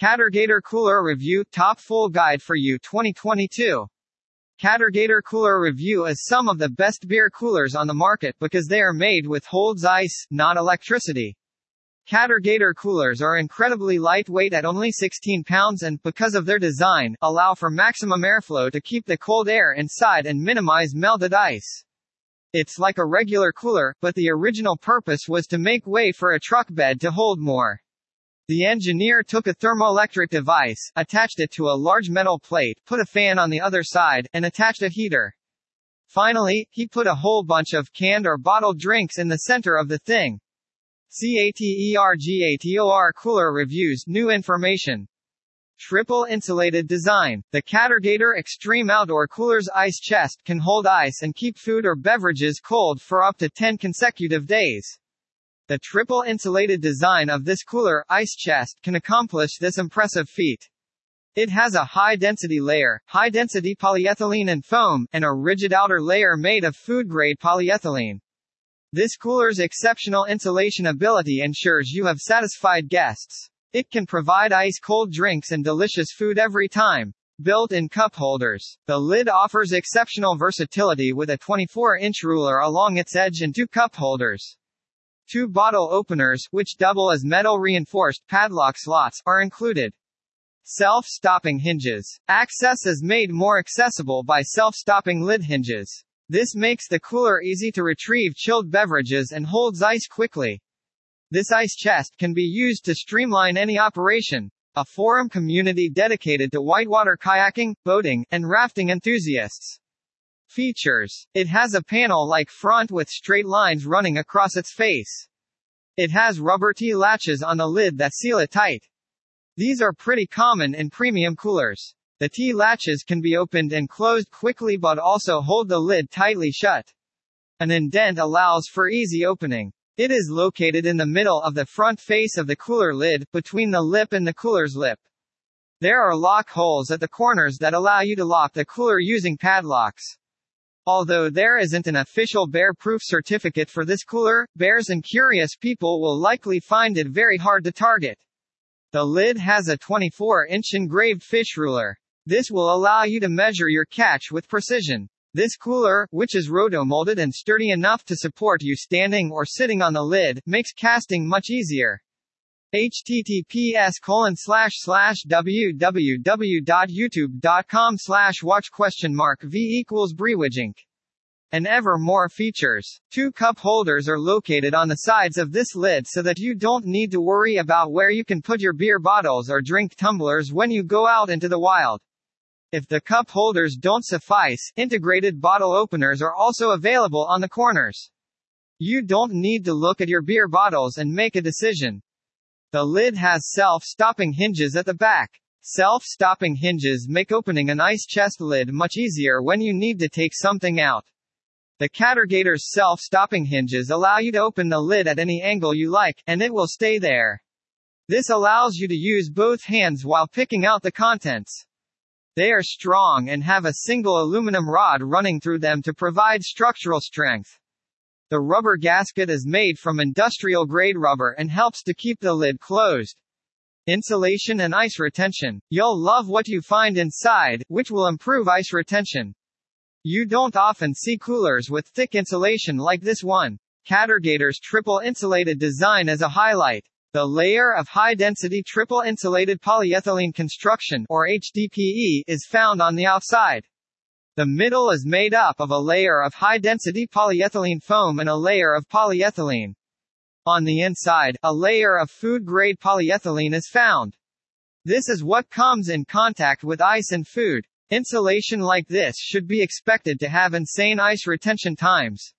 Catergator Cooler Review Top Full Guide for You 2022. Catergator Cooler Review is some of the best beer coolers on the market because they are made with holds ice, not electricity. Catergator coolers are incredibly lightweight at only 16 pounds and, because of their design, allow for maximum airflow to keep the cold air inside and minimize melted ice. It's like a regular cooler, but the original purpose was to make way for a truck bed to hold more. The engineer took a thermoelectric device, attached it to a large metal plate, put a fan on the other side, and attached a heater. Finally, he put a whole bunch of canned or bottled drinks in the center of the thing. CATERGATOR Cooler Reviews New information. Triple insulated design. The Catergator Extreme Outdoor Cooler's ice chest can hold ice and keep food or beverages cold for up to 10 consecutive days. The triple insulated design of this cooler ice chest can accomplish this impressive feat. It has a high-density layer, high-density polyethylene and foam, and a rigid outer layer made of food-grade polyethylene. This cooler's exceptional insulation ability ensures you have satisfied guests. It can provide ice-cold drinks and delicious food every time. Built-in cup holders. The lid offers exceptional versatility with a 24-inch ruler along its edge and two cup holders. Two bottle openers, which double as metal-reinforced padlock slots, are included. Self-stopping hinges. Access is made more accessible by self-stopping lid hinges. This makes the cooler easy to retrieve chilled beverages and holds ice quickly. This ice chest can be used to streamline any operation. A forum community dedicated to whitewater kayaking, boating, and rafting enthusiasts. Features. It has a panel-like front with straight lines running across its face. It has rubber T-latches on the lid that seal it tight. These are pretty common in premium coolers. The T-latches can be opened and closed quickly but also hold the lid tightly shut. An indent allows for easy opening. It is located in the middle of the front face of the cooler lid, between the lip and the cooler's lip. There are lock holes at the corners that allow you to lock the cooler using padlocks. Although there isn't an official bear-proof certificate for this cooler, bears and curious people will likely find it very hard to target. The lid has a 24-inch engraved fish ruler. This will allow you to measure your catch with precision. This cooler, which is roto-molded and sturdy enough to support you standing or sitting on the lid, makes casting much easier https colon slash slash www.youtube.com slash watch question mark v equals Brewigeink. And ever more features. Two cup holders are located on the sides of this lid so that you don't need to worry about where you can put your beer bottles or drink tumblers when you go out into the wild. If the cup holders don't suffice, integrated bottle openers are also available on the corners. You don't need to look at your beer bottles and make a decision. The lid has self-stopping hinges at the back. Self-stopping hinges make opening an ice chest lid much easier when you need to take something out. The Catergator's self-stopping hinges allow you to open the lid at any angle you like, and it will stay there. This allows you to use both hands while picking out the contents. They are strong and have a single aluminum rod running through them to provide structural strength. The rubber gasket is made from industrial grade rubber and helps to keep the lid closed. Insulation and ice retention. You'll love what you find inside, which will improve ice retention. You don't often see coolers with thick insulation like this one. Catergator's triple insulated design is a highlight. The layer of high-density triple insulated polyethylene construction or HDPE is found on the outside. The middle is made up of a layer of high-density polyethylene foam and a layer of polyethylene. On the inside, a layer of food-grade polyethylene is found. This is what comes in contact with ice and food. Insulation like this should be expected to have insane ice retention times.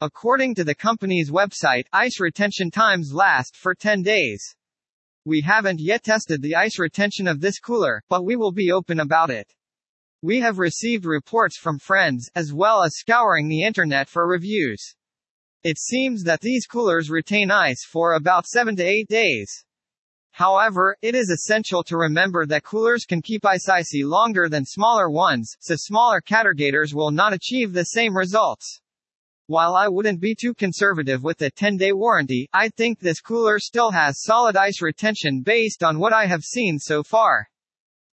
According to the company's website, ice retention times last for 10 days. We haven't yet tested the ice retention of this cooler, but we will be open about it. We have received reports from friends, as well as scouring the internet for reviews. It seems that these coolers retain ice for about 7 to 8 days. However, it is essential to remember that coolers can keep ice icy longer than smaller ones, so smaller Catergators will not achieve the same results. While I wouldn't be too conservative with the 10-day warranty, I think this cooler still has solid ice retention based on what I have seen so far.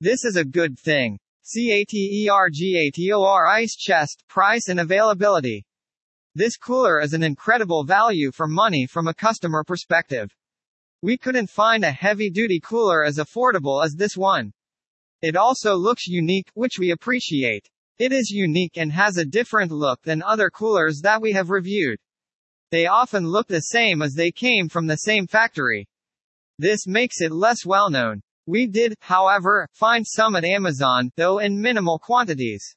This is a good thing. CATERGATOR Ice Chest, Price and Availability. This cooler is an incredible value for money from a customer perspective. We couldn't find a heavy-duty cooler as affordable as this one. It also looks unique, which we appreciate. It is unique and has a different look than other coolers that we have reviewed. They often look the same as they came from the same factory. This makes it less well known. We did, however, find some at Amazon, though in minimal quantities.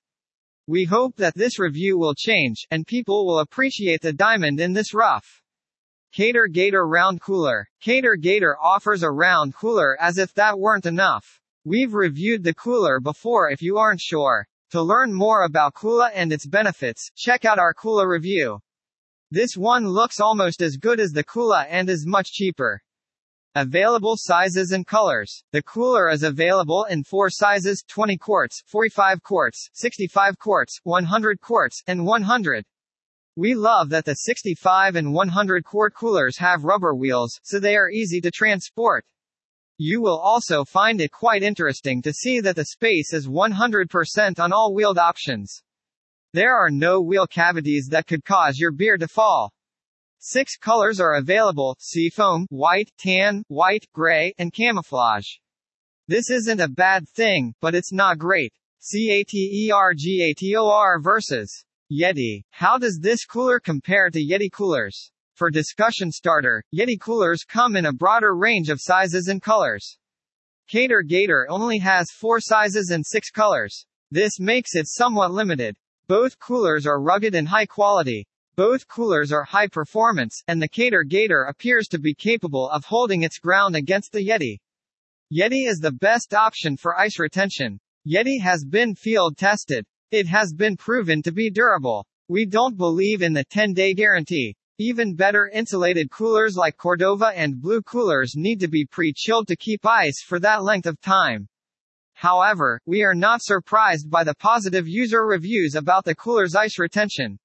We hope that this review will change, and people will appreciate the diamond in this rough. Cater Gator Round Cooler. Cater Gator offers a round cooler as if that weren't enough. We've reviewed the cooler before if you aren't sure. To learn more about Kula and its benefits, check out our Kula review. This one looks almost as good as the Kula and is much cheaper. Available sizes and colors. The cooler is available in four sizes 20 quarts, 45 quarts, 65 quarts, 100 quarts, and 100. We love that the 65 and 100 quart coolers have rubber wheels, so they are easy to transport. You will also find it quite interesting to see that the space is 100% on all wheeled options. There are no wheel cavities that could cause your beer to fall. Six colors are available, seafoam, white, tan, white, gray, and camouflage. This isn't a bad thing, but it's not great. CATERGATOR versus Yeti. How does this cooler compare to Yeti coolers? For discussion starter, Yeti coolers come in a broader range of sizes and colors. Cater Gator only has four sizes and six colors. This makes it somewhat limited. Both coolers are rugged and high quality. Both coolers are high performance, and the Cater Gator appears to be capable of holding its ground against the Yeti. Yeti is the best option for ice retention. Yeti has been field tested. It has been proven to be durable. We don't believe in the 10-day guarantee. Even better insulated coolers like Cordova and Blue coolers need to be pre-chilled to keep ice for that length of time. However, we are not surprised by the positive user reviews about the cooler's ice retention.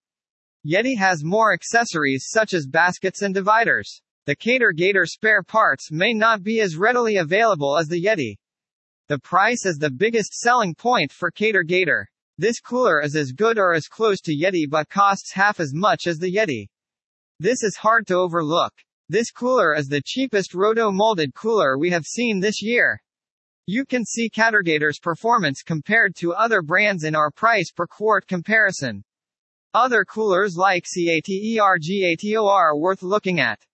Yeti has more accessories such as baskets and dividers. The Cater Gator spare parts may not be as readily available as the Yeti. The price is the biggest selling point for Cater Gator. This cooler is as good or as close to Yeti but costs half as much as the Yeti. This is hard to overlook. This cooler is the cheapest roto-molded cooler we have seen this year. You can see Catergator's performance compared to other brands in our price per quart comparison. Other coolers like CATERGATOR are worth looking at.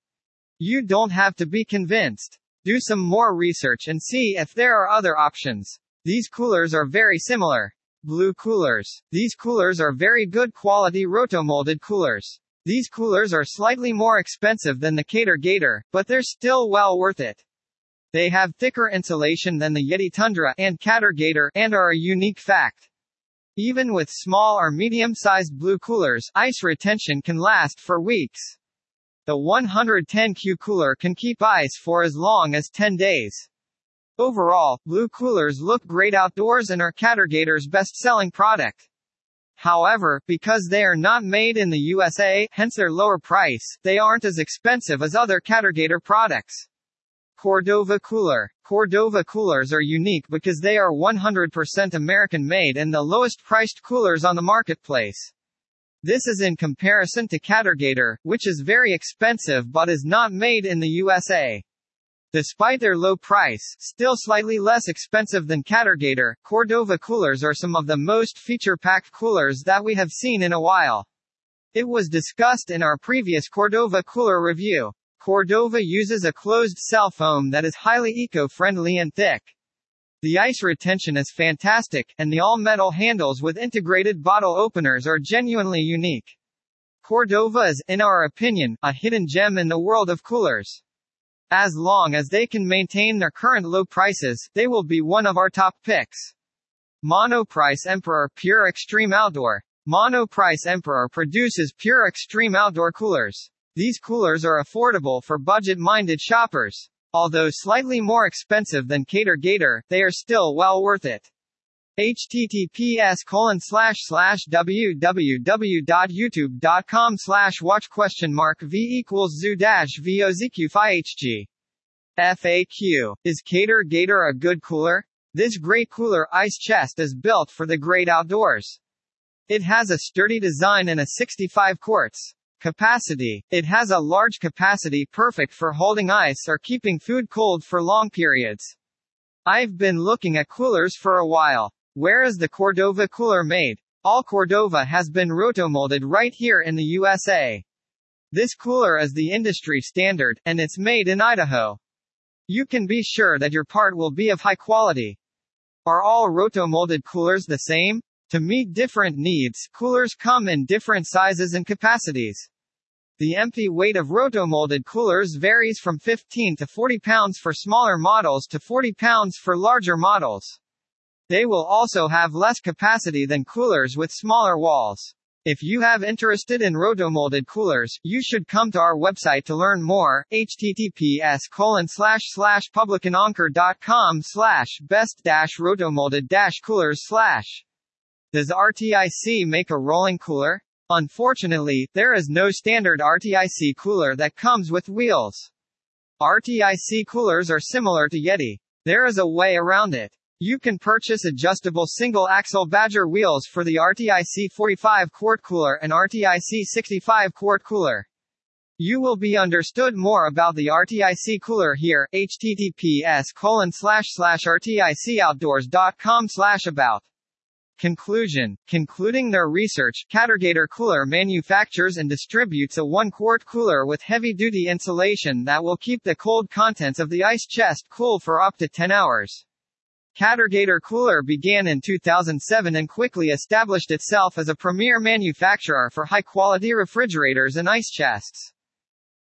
You don't have to be convinced. Do some more research and see if there are other options. These coolers are very similar. Blue coolers. These coolers are very good quality rotomolded coolers. These coolers are slightly more expensive than the Cater Gator, but they're still well worth it. They have thicker insulation than the Yeti Tundra and Cater Gator and are a unique fact. Even with small or medium-sized blue coolers, ice retention can last for weeks. The 110Q cooler can keep ice for as long as 10 days. Overall, blue coolers look great outdoors and are Catergator's best-selling product. However, because they are not made in the USA, hence their lower price, they aren't as expensive as other Catergator products. Cordova Cooler. Cordova coolers are unique because they are 100% American made and the lowest priced coolers on the marketplace. This is in comparison to Catergator, which is very expensive but is not made in the USA. Despite their low price, still slightly less expensive than Catergator, Cordova coolers are some of the most feature-packed coolers that we have seen in a while. It was discussed in our previous Cordova cooler review. Cordova uses a closed cell foam that is highly eco-friendly and thick. The ice retention is fantastic, and the all-metal handles with integrated bottle openers are genuinely unique. Cordova is, in our opinion, a hidden gem in the world of coolers. As long as they can maintain their current low prices, they will be one of our top picks. Monoprice Emperor Pure Extreme Outdoor. Monoprice Emperor produces pure extreme outdoor coolers. These coolers are affordable for budget-minded shoppers. Although slightly more expensive than Cater Gator, they are still well worth it. https colon slash slash www.youtube.com slash watch question mark v equals zoo dash vozq hg FAQ. Is Cater Gator a good cooler? This great cooler ice chest is built for the great outdoors. It has a sturdy design and a 65 quarts capacity. It has a large capacity perfect for holding ice or keeping food cold for long periods. I've been looking at coolers for a while. Where is the Cordova cooler made? All Cordova has been rotomolded right here in the USA. This cooler is the industry standard, and it's made in Idaho. You can be sure that your part will be of high quality. Are all rotomolded coolers the same? To meet different needs, coolers come in different sizes and capacities. The empty weight of rotomolded coolers varies from 15 to 40 pounds for smaller models to 40 pounds for larger models. They will also have less capacity than coolers with smaller walls. If you have interested in rotomolded coolers, you should come to our website to learn more. https colon slash slash publicananker.com slash best dash rotomolded dash coolers slash. Does RTIC make a rolling cooler? Unfortunately, there is no standard RTIC cooler that comes with wheels. RTIC coolers are similar to Yeti. There is a way around it. You can purchase adjustable single-axle Badger wheels for the RTIC 45 quart cooler and RTIC 65 quart cooler. You will be understood more about the RTIC cooler here, https colon slash slash rticoutdoors.com slash about. Conclusion. Concluding their research, Catergator Cooler manufactures and distributes a 1-quart cooler with heavy-duty insulation that will keep the cold contents of the ice chest cool for up to 10 hours. Catergator Cooler began in 2007 and quickly established itself as a premier manufacturer for high-quality refrigerators and ice chests.